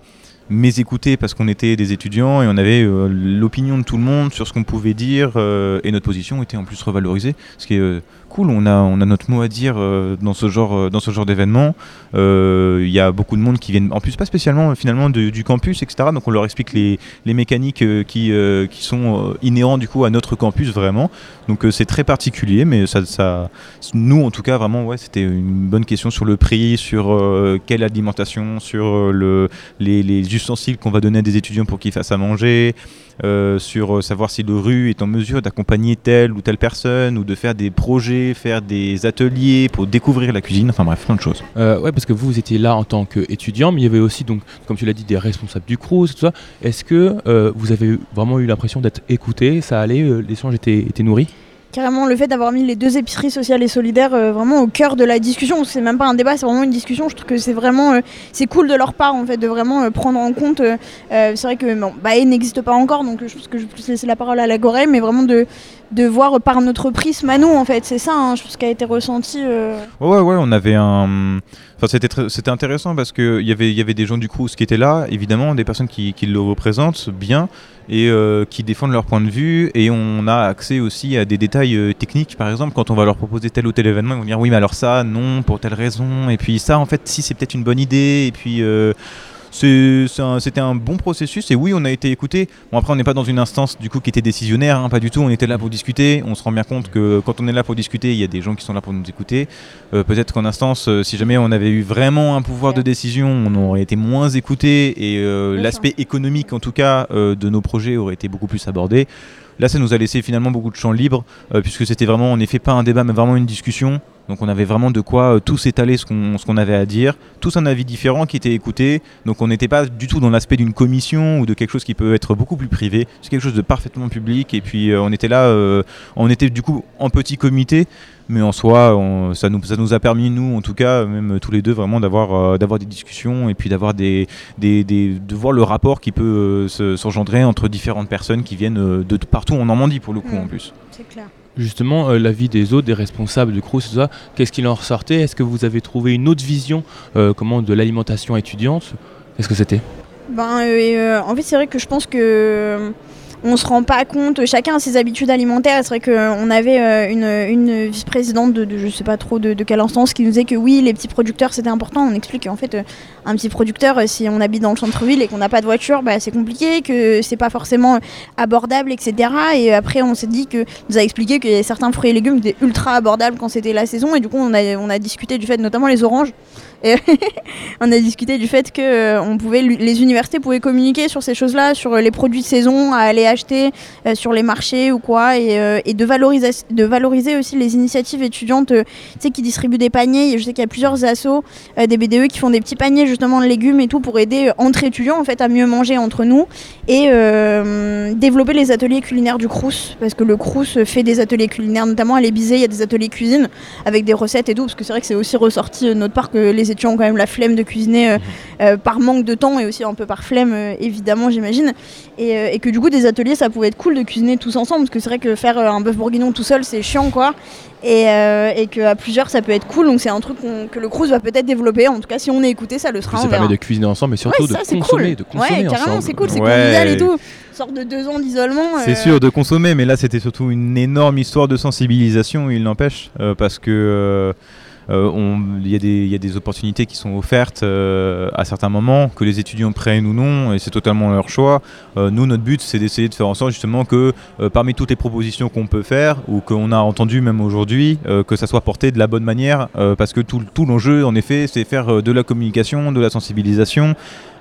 mésécoutés parce qu'on était des étudiants et on avait euh, l'opinion de tout le monde sur ce qu'on pouvait dire euh, et notre position était en plus revalorisée ce qui est euh, on a notre mot à dire euh, dans ce genre euh, dans d'événement. Euh, il y a beaucoup de monde qui viennent en plus pas spécialement finalement du campus etc donc on leur explique les, mécaniques qui sont inhérents du coup à notre campus vraiment. Donc c'est très particulier mais ça, ça nous en tout cas vraiment c'était une bonne question sur le prix sur quelle alimentation sur le les, les ustensiles qu'on va donner à des étudiants pour qu'ils fassent à manger sur savoir si le rue est en mesure d'accompagner telle ou telle personne ou de faire des projets faire des ateliers pour découvrir la cuisine enfin bref plein de choses. Euh, ouais, parce que vous, vous étiez là en tant qu'étudiant, mais il y avait aussi, donc, comme tu l'as dit, des responsables du CRUS et tout ça. Est-ce que euh, vous avez vraiment eu l'impression d'être écouté? Ça allait euh, L'échange était, était nourri? Carrément, le fait d'avoir mis les deux épiceries sociales et solidaires euh, vraiment au cœur de la discussion, c'est même pas un débat, c'est vraiment une discussion. Je trouve que c'est vraiment, euh, c'est cool de leur part en fait, de vraiment euh, prendre en compte. c'est vrai que bon, Bae n'existe pas encore, donc je pense que je vais plus laisser la parole à la Gorée, mais vraiment de, de voir par notre prisme à nous en fait, c'est ça, hein, je pense qui a été ressenti. ouais, ouais, on avait un. Enfin, c'était c'était intéressant parce qu'il y avait, y avait des gens du Crous qui étaient là, évidemment, des personnes qui, qui le représentent bien et euh, qui défendent leur point de vue. Et on a accès aussi à des détails euh, techniques, par exemple, quand on va leur proposer tel ou tel événement, ils vont dire oui, mais alors ça, non, pour telle raison. Et puis ça, en fait, si c'est peut-être une bonne idée. Et puis. euh, un- c'était un, bon processus et oui, on a été écouté. Bon, après, on n'est pas dans une instance du coup qui était décisionnaire, hein, pas du tout. On était là pour discuter. On se rend bien compte que quand on est là pour discuter, il y a des gens qui sont là pour nous écouter. Euh, Peut-être qu'en instance, euh, si jamais on avait eu vraiment un pouvoir de décision, on aurait été moins écouté et euh, l'aspect économique, en tout cas, euh, de nos projets aurait été beaucoup plus abordé. Là, ça nous a laissé finalement beaucoup de champ libre, euh, puisque c'était vraiment, en effet, pas un débat, mais vraiment une discussion. Donc on avait vraiment de quoi euh, tous étaler ce qu'on ce qu'on avait à dire, tous un avis différent qui était écouté. Donc on n'était pas du tout dans l'aspect d'une commission ou de quelque chose qui peut être beaucoup plus privé. C'est quelque chose de parfaitement public. Et puis euh, on était là, euh, on était du coup en petit comité. Mais en soi, on- ça, nous, ça nous a permis, nous, en tout cas, même tous les deux, vraiment d'avoir d'avoir des discussions et puis d'avoir des, des, des- de voir le rapport qui peut se- s'engendrer entre différentes personnes qui viennent de partout en Normandie, pour le coup, Mm. en plus. C'est clair. Justement, euh, l'avis des autres, des responsables du ça, qu'est-ce qu'il en ressortait? Est-ce que vous avez trouvé une autre vision euh, comment, de l'alimentation étudiante? Qu'est-ce que c'était? Ben, euh, euh, en fait, c'est vrai que je pense que on se rend pas compte. Chacun a ses habitudes alimentaires. C'est vrai qu'on avait euh, une, vice-présidente de, de je sais pas trop de, de quelle instance qui nous disait que oui, les petits producteurs c'était important. On explique qu'en fait, euh, un petit producteur, euh, si on habite dans le centre-ville et qu'on n'a pas de voiture, bah, c'est compliqué, que c'est pas forcément abordable, etc. Et après, on s'est dit que nous a expliqué que certains fruits et légumes étaient ultra abordables quand c'était la saison. Et du coup, on a, on a discuté du fait, notamment les oranges. Et on a discuté du fait que euh, on pouvait, les universités pouvaient communiquer sur ces choses-là, sur euh, les produits de saison à aller acheter euh, sur les marchés ou quoi, et, de, valoriser, aussi les initiatives étudiantes qui distribuent des paniers. Je sais qu'il y a plusieurs assos, des BDE qui font des petits paniers justement de légumes et tout pour aider entre étudiants en fait à mieux manger entre nous et développer les ateliers culinaires du Crous parce que le Crous fait des ateliers culinaires, notamment à l'Ébizé, il y a des ateliers cuisine avec des recettes et tout, parce que c'est vrai que c'est aussi ressorti notre part que les étudiants ont quand même la flemme de cuisiner euh, euh, par manque de temps et aussi un peu par flemme euh, évidemment j'imagine. Et, euh, et que du coup des ateliers ça pouvait être cool de cuisiner tous ensemble parce que c'est vrai que faire euh, un bœuf bourguignon tout seul c'est chiant quoi. Et, euh, et qu'à plusieurs ça peut être cool. Donc c'est un truc qu'on- que le Crous va peut-être développer. En tout cas si on est écouté ça le sera Ça permet de cuisiner ensemble, mais surtout Ouais, de ça, c'est consommer, cool. de consommer ouais carrément c'est cool c'est Ouais. convivial et tout. Sorte de deux ans d'isolement C'est euh, sûr de consommer, mais là c'était surtout une énorme histoire de sensibilisation, il n'empêche, euh, parce que euh, il y, a des- il y a des opportunités qui sont offertes euh, à certains moments, que les étudiants prennent ou non, et c'est totalement leur choix. Euh, nous, notre but, c'est d'essayer de faire en sorte justement que euh, parmi toutes les propositions qu'on peut faire, ou qu'on a entendues même aujourd'hui, euh, que ça soit porté de la bonne manière, euh, parce que tout, l'enjeu, en effet, c'est faire euh, de la communication, de la sensibilisation,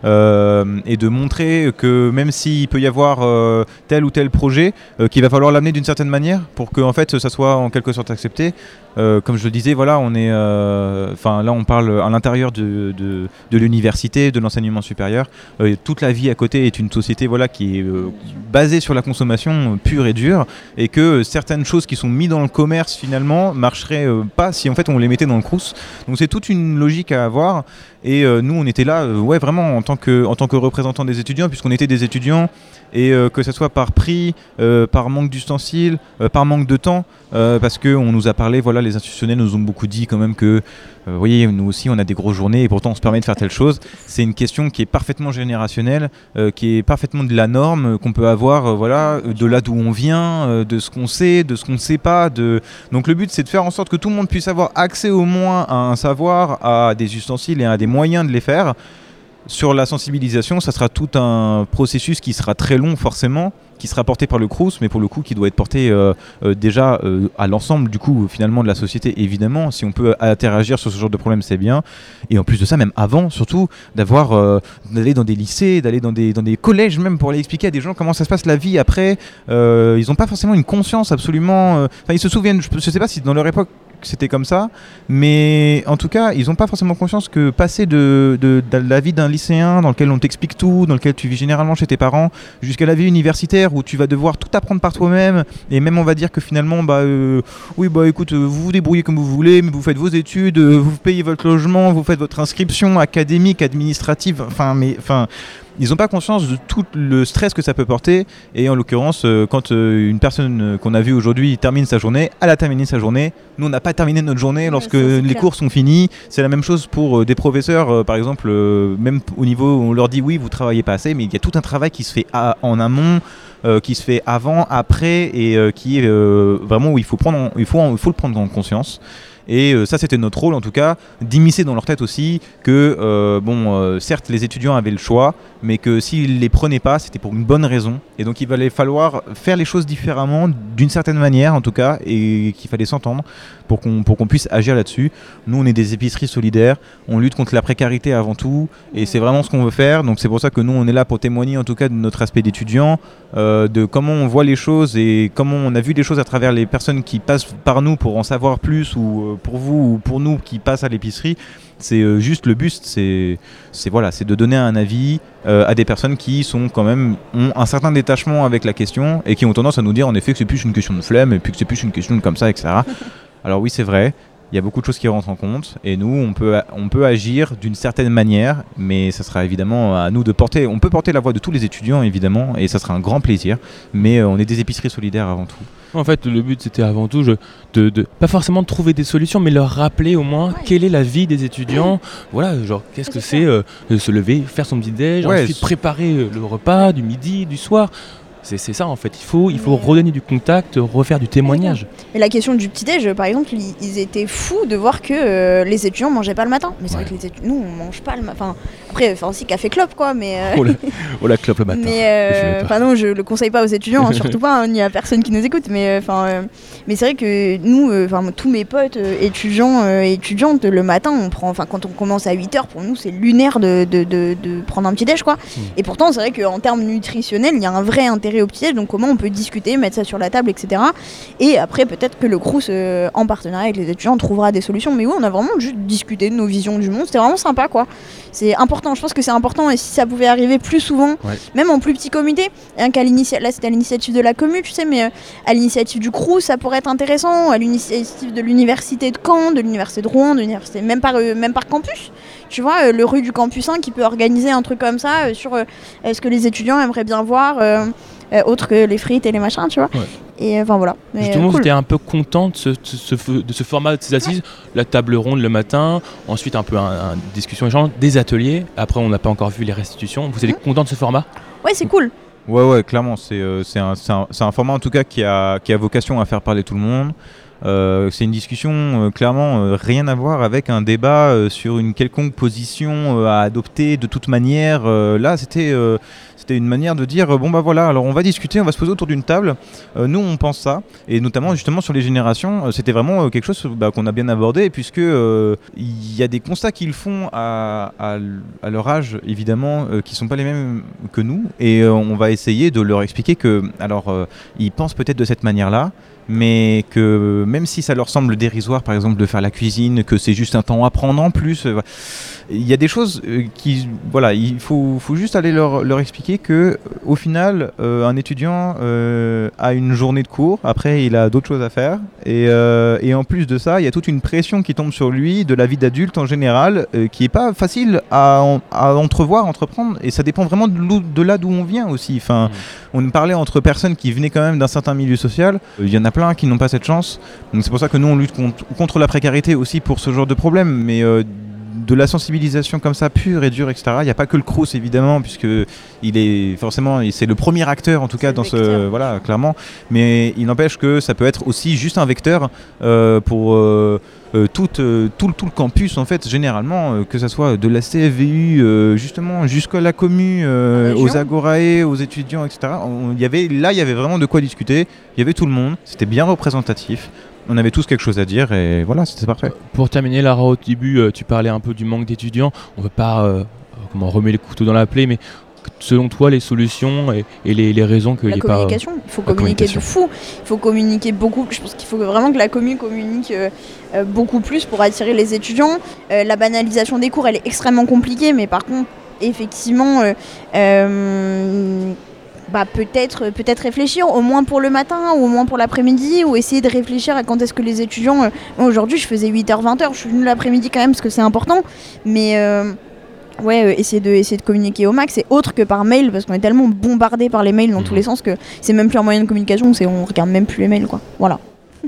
euh, et de montrer que même s'il peut y avoir euh, tel ou tel projet, euh, qu'il va falloir l'amener d'une certaine manière pour que en fait ça soit en quelque sorte accepté. Comme je le disais, voilà, on est, enfin là on parle à l'intérieur de, de, l'université, de l'enseignement supérieur. Toute la vie à côté est une société voilà qui est basée sur la consommation pure et dure, et que certaines choses qui sont mises dans le commerce finalement marcheraient pas si en fait on les mettait dans le crous. Donc c'est toute une logique à avoir. Et euh, nous, on était là, euh, ouais, vraiment en tant que en tant que représentant des étudiants, puisqu'on était des étudiants, et euh, que ce soit par prix, par manque d'ustensiles, par manque de temps, parce que on nous a parlé, voilà, les institutionnels nous ont beaucoup dit quand même que, euh, vous voyez, nous aussi, on a des grosses journées, et pourtant on se permet de faire telle chose. C'est une question qui est parfaitement générationnelle, euh, qui est parfaitement de la norme euh, qu'on peut avoir, voilà, de là d'où on vient, de ce qu'on sait, de ce qu'on ne sait pas. De... Donc le but, c'est de faire en sorte que tout le monde puisse avoir accès au moins à un savoir, à des ustensiles et à des moyens de les faire. Sur la sensibilisation, ça sera tout un processus qui sera très long forcément, qui sera porté par le Crous, mais pour le coup qui doit être porté euh, euh, déjà euh, à l'ensemble du coup finalement de la société évidemment. Si on peut interagir sur ce genre de problème, c'est bien. Et en plus de ça, même avant, surtout d'avoir d'aller dans des lycées, d'aller dans des dans des collèges même pour aller expliquer à des gens comment ça se passe la vie après. Ils n'ont pas forcément une conscience absolument. Enfin, ils se souviennent. Je ne sais pas si dans leur époque c'était comme ça, mais en tout cas, ils n'ont pas forcément conscience que passer de, de- la vie d'un lycéen dans lequel on t'explique tout, dans lequel tu vis généralement chez tes parents, jusqu'à la vie universitaire où tu vas devoir tout apprendre par toi-même, et même on va dire que finalement, bah euh, oui, bah écoute, euh, vous vous débrouillez comme vous voulez, mais vous faites vos études, euh, vous payez votre logement, vous faites votre inscription académique, administrative, enfin, mais enfin. Ils n'ont pas conscience de tout le stress que ça peut porter. Et en l'occurrence, euh, quand euh, une personne euh, qu'on a vue aujourd'hui termine sa journée, elle a terminé sa journée. Nous, on n'a pas terminé notre journée lorsque les clair. cours sont finis. C'est la même chose pour des professeurs, par exemple, même au niveau où on leur dit oui, vous travaillez pas assez, mais il y a tout un travail qui se fait à- en amont. euh, qui se fait avant, après, et euh, qui est euh, vraiment où il faut, prendre en- il, faut, en- il faut le prendre en conscience. Et euh, ça, c'était notre rôle, en tout cas, d'immiscer dans leur tête aussi que, euh, bon, euh, certes, les étudiants avaient le choix, mais que s'ils les prenaient pas, c'était pour une bonne raison. Et donc, il allait falloir faire les choses différemment, d'une certaine manière, en tout cas, et qu'il fallait s'entendre pour qu'on qu'on puisse agir là-dessus. Nous, on est des épiceries solidaires, on lutte contre la précarité avant tout, et c'est vraiment ce qu'on veut faire. Donc, c'est pour ça que nous, on est là pour témoigner, en tout cas, de notre aspect d'étudiant, de comment on voit les choses et comment on a vu les choses à travers les personnes qui passent par nous pour en savoir plus, ou pour vous ou pour nous qui passent à l'épicerie. C'est euh, juste le buste, c'est voilà, c'est de donner un avis euh, à des personnes qui sont quand même ont un certain détachement avec la question et qui ont tendance à nous dire en effet que c'est plus une question de flemme et puis que c'est plus une question de comme ça, etc. Alors oui, c'est vrai. Il y a beaucoup de choses qui rentrent en compte et nous, on peut, on peut agir d'une certaine manière, mais ça sera évidemment à nous de porter. On peut porter la voix de tous les étudiants, évidemment, et ça sera un grand plaisir. Mais euh, on est des épiceries solidaires avant tout. En fait, le but c'était avant tout je- de, de- pas forcément de trouver des solutions, mais leur rappeler au moins quelle est la vie des étudiants. Voilà, genre qu'est-ce que c'est euh, de se lever, faire son petit déj, Ouais, ensuite c'est- préparer euh, le repas du midi, du soir. C'est ça en fait. Il faut, il faut redonner du contact, refaire du témoignage. Mais la question du petit-déj, par exemple, ils, ils étaient fous de voir que euh, les étudiants mangeaient pas le matin. Mais c'est vrai que les étudiants, nous, on mange pas le matin. Enfin, après, enfin, aussi café clope, quoi, mais. euh, Oh la, oh la clope le matin. Mais Je euh, enfin non, je le conseille pas aux étudiants, hein, surtout pas, hein, ni à personne qui nous écoute. Mais euh, enfin, mais c'est vrai que nous, enfin tous mes potes étudiants et étudiantes, le matin, on prend, enfin quand on commence à 8 h pour nous c'est lunaire de, de, de- de prendre un petit déj quoi. Hmm. Et pourtant c'est vrai qu'en termes nutritionnels, il y a un vrai intérêt au. Donc comment on peut discuter, mettre ça sur la table, etc. Et après peut-être que le Crous, euh, en partenariat avec les étudiants, trouvera des solutions. Mais oui, on a vraiment juste discuté de nos visions du monde. C'était vraiment sympa quoi. C'est important. Je pense que c'est important. Et si ça pouvait arriver plus souvent, Ouais. même en plus petit comité, rien qu'à l'initiative, là c'était à l'initiative de la commune, tu sais, mais euh, à l'initiative du CRU, ça pourrait être intéressant, à l'initiative de l'université de Caen, de l'université de Rouen, de l'université, même par, euh, même par campus, tu vois, euh, le rue du campus 1 qui peut organiser un truc comme ça euh, sur euh, ce que les étudiants aimeraient bien voir, euh, euh, autre que les frites et les machins, tu vois. Ouais. Et enfin voilà. Mais, euh, Justement, cool. j'étais un peu content de ce, de ce f- de ce format de ces assises, la table ronde le matin, ensuite un peu un, un discussion échange, des ateliers. Après, on n'a pas encore vu les restitutions. Vous êtes Mmh. content de ce format? Ouais, c'est cool. Ouais, ouais, clairement, c'est euh, un, format en tout cas qui a, qui a vocation à faire parler tout le monde. Euh, c'est une discussion euh, clairement euh, rien à voir avec un débat sur une quelconque position à adopter de toute manière. Là, c'était c'était une manière de dire bon bah voilà, alors on va discuter, on va se poser autour d'une table. Nous, on pense ça, et notamment justement sur les générations, c'était vraiment quelque chose bah, qu'on a bien abordé, puisque il y a des constats qu'ils font à, à leur âge évidemment qui sont pas les mêmes que nous, et on va essayer de leur expliquer que alors ils pensent peut-être de cette manière-là mais que même si ça leur semble dérisoire, par exemple, de faire la cuisine, que c'est juste un temps à prendre en plus, euh, il y a des choses euh, qui, voilà, il faut, faut juste aller leur, leur expliquer que, au final, euh, un étudiant a une journée de cours, après il a d'autres choses à faire, et, et en plus de ça, il y a toute une pression qui tombe sur lui de la vie d'adulte en général, qui est pas facile à, en- à entrevoir, entreprendre, et ça dépend vraiment de, là d'où on vient aussi. Enfin, on parlait entre personnes qui venaient quand même d'un certain milieu social. Il y en a qui n'ont pas cette chance. Donc c'est pour ça que nous on lutte contre, contre la précarité aussi pour ce genre de problème. Mais euh, de la sensibilisation comme ça pure et dure, etc. Il n'y a pas que le Crous évidemment, puisque il est forcément, c'est le premier acteur en tout cas dans ce, voilà, clairement. Mais il n'empêche que ça peut être aussi juste un vecteur euh, pour euh, euh, tout, euh, tout, le- tout le campus en fait, généralement, euh, que ce soit de la CFVU euh, justement jusqu'à la commu, aux agorae, aux étudiants, etc. On- y avait, là, il y avait vraiment de quoi discuter. Il y avait tout le monde. C'était bien représentatif. On avait tous quelque chose à dire et voilà, c'était parfait. Pour terminer, Lara, au début, euh, tu parlais un peu du manque d'étudiants. On ne veut pas euh, comment, remettre les couteaux dans la plaie, mais selon toi, les solutions et, et les, les raisons qu'il La n'y ait pas. communication, il faut la communiquer de communication. fou, il faut communiquer beaucoup. Je pense qu'il faut vraiment que la commune communique euh, euh, beaucoup plus pour attirer les étudiants. Euh, la banalisation des cours, elle est extrêmement compliquée, mais par contre, effectivement, euh, euh, bah, peut-être peut-être réfléchir, au moins pour le matin, ou au moins pour l'après-midi, ou essayer de réfléchir à quand est-ce que les étudiants. euh, moi, Aujourd'hui, je faisais 8h, 20h, je suis venue l'après-midi quand même parce que c'est important, mais. euh, Ouais, euh, essayer, de, essayer de communiquer au max, c'est autre que par mail, parce qu'on est tellement bombardé par les mails dans tous les sens que c'est même plus un moyen de communication, c'est on regarde même plus les mails, quoi. Voilà.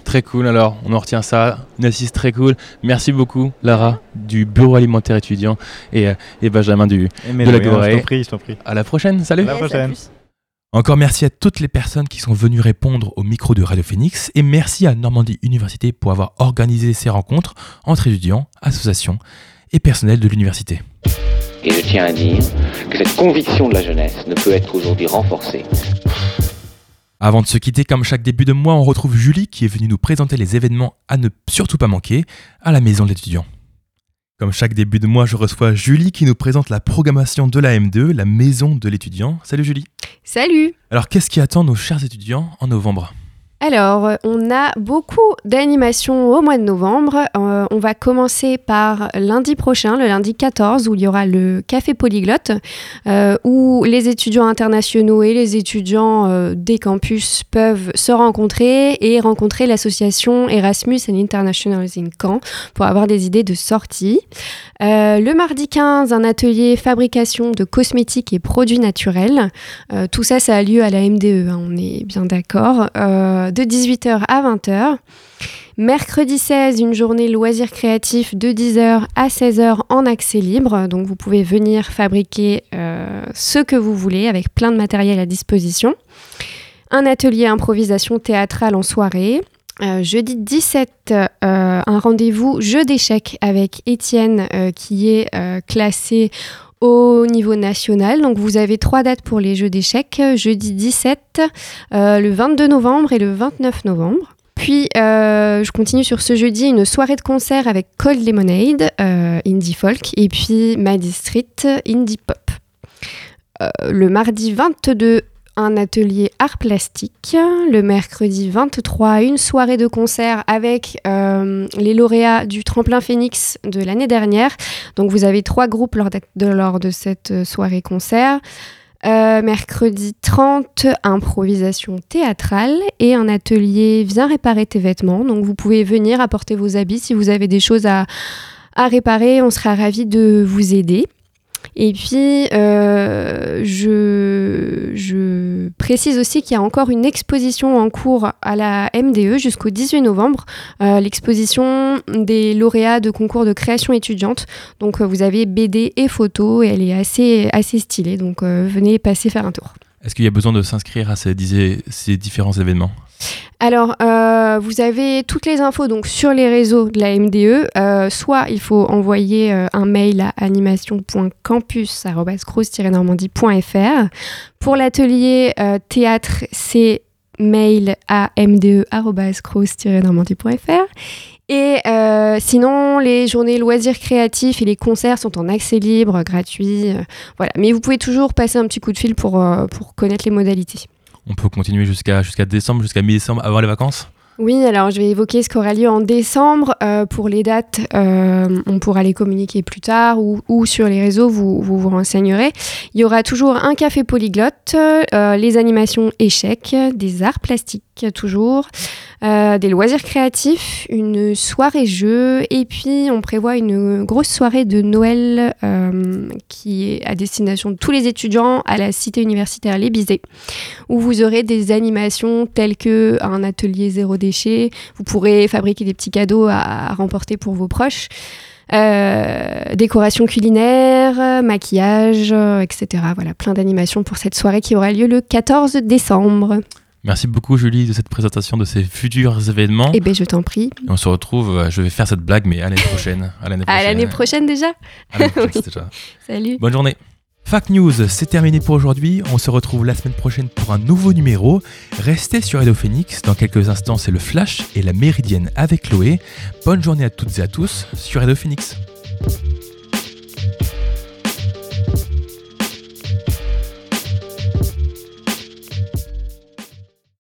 Très cool, alors on en retient ça. Une assise très cool. Merci beaucoup, Lara, du Bureau alimentaire étudiant, et, euh, et Benjamin du, de la de rien, je Gorée. t'en prie, je t'en prie. À la prochaine, salut. À la prochaine. Encore merci à toutes les personnes qui sont venues répondre au micro de Radio Phoenix et merci à Normandie Université pour avoir organisé ces rencontres entre étudiants, associations et personnels de l'université. Et je tiens à dire que cette conviction de la jeunesse ne peut être aujourd'hui renforcée. Avant de se quitter, comme chaque début de mois, on retrouve Julie qui est venue nous présenter les événements à ne surtout pas manquer à la maison de l'étudiant. Comme chaque début de mois, je reçois Julie qui nous présente la programmation de la M2, la maison de l'étudiant. Salut Julie. Salut Alors qu'est-ce qui attend nos chers étudiants en novembre? Alors, on a beaucoup d'animations au mois de novembre. Euh, on va commencer par lundi prochain, le lundi 14, où il y aura le Café Polyglotte, euh, où les étudiants internationaux et les étudiants euh, des campus peuvent se rencontrer et rencontrer l'association Erasmus and Internationals in Caen pour avoir des idées de sortie. Le mardi 15, un atelier fabrication de cosmétiques et produits naturels. Tout ça, ça a lieu à la MDE, hein, on est bien d'accord, de 18h à 20h. Mercredi 16, une journée loisirs créatifs de 10h à 16h en accès libre. Donc vous pouvez venir fabriquer euh, ce que vous voulez avec plein de matériel à disposition. Un atelier improvisation théâtrale en soirée. Euh, jeudi 17, euh, un rendez-vous jeu d'échecs avec Étienne euh, qui est classé au niveau national. Donc vous avez trois dates pour les jeux d'échecs, jeudi 17, euh, le 22 novembre et le 29 novembre. Puis euh, je continue sur ce jeudi une soirée de concert avec Cold Lemonade, euh, indie folk, et puis Maddie Street, indie pop. Euh, le mardi 22, un atelier art plastique. Le mercredi 23, une soirée de concert avec euh, les lauréats du tremplin Phoenix de l'année dernière. Donc vous avez trois groupes lors de, cette euh, soirée concert. Euh, mercredi 30, improvisation théâtrale et un atelier Viens réparer tes vêtements. Donc vous pouvez venir apporter vos habits si vous avez des choses à, à réparer. On sera ravis de vous aider. Et puis, euh, je, précise aussi qu'il y a encore une exposition en cours à la MDE jusqu'au 18 novembre, euh, l'exposition des lauréats de concours de création étudiante. Donc, euh, vous avez BD et photos et elle est assez, assez stylée. Donc, venez passer faire un tour. Est-ce qu'il y a besoin de s'inscrire à ces, différents événements? Alors, euh, vous avez toutes les infos donc sur les réseaux de la MDE. Euh, soit il faut envoyer euh, un mail à animation.campus@cross-normandie.fr. Pour l'atelier théâtre, c'est mail à mde@cross-normandie.fr. Et euh, sinon, les journées loisirs créatifs et les concerts sont en accès libre, gratuits. euh, voilà. Mais vous pouvez toujours passer un petit coup de fil pour, euh, pour connaître les modalités. On peut continuer jusqu'à jusqu'à décembre, jusqu'à mi-décembre, avant les vacances? Oui, alors je vais évoquer ce qu'aura lieu en décembre. Euh, pour les dates, euh, on pourra les communiquer plus tard ou, sur les réseaux, vous, vous, renseignerez. Il y aura toujours un café polyglotte, euh, les animations échecs, des arts plastiques toujours, des loisirs créatifs, une soirée jeu et puis on prévoit une grosse soirée de Noël qui est à destination de tous les étudiants à la cité universitaire Les Bizets, où vous aurez des animations telles que un atelier 0D vous pourrez fabriquer des petits cadeaux à, remporter pour vos proches. Euh, décoration culinaire, maquillage, euh, etc. Voilà, plein d'animations pour cette soirée qui aura lieu le 14 décembre. Merci beaucoup Julie de cette présentation de ces futurs événements. Eh bien, je t'en prie. On se retrouve, euh, je vais faire cette blague, mais à l'année prochaine. À l'année prochaine. prochaine. déjà. À prochaine, déjà. Salut. Bonne journée. Fact News, c'est terminé pour aujourd'hui. On se retrouve la semaine prochaine pour un nouveau numéro. Restez sur Radio Phoenix. Dans quelques instants, c'est le Flash et la Méridienne avec Chloé. Bonne journée à toutes et à tous sur Radio Phoenix.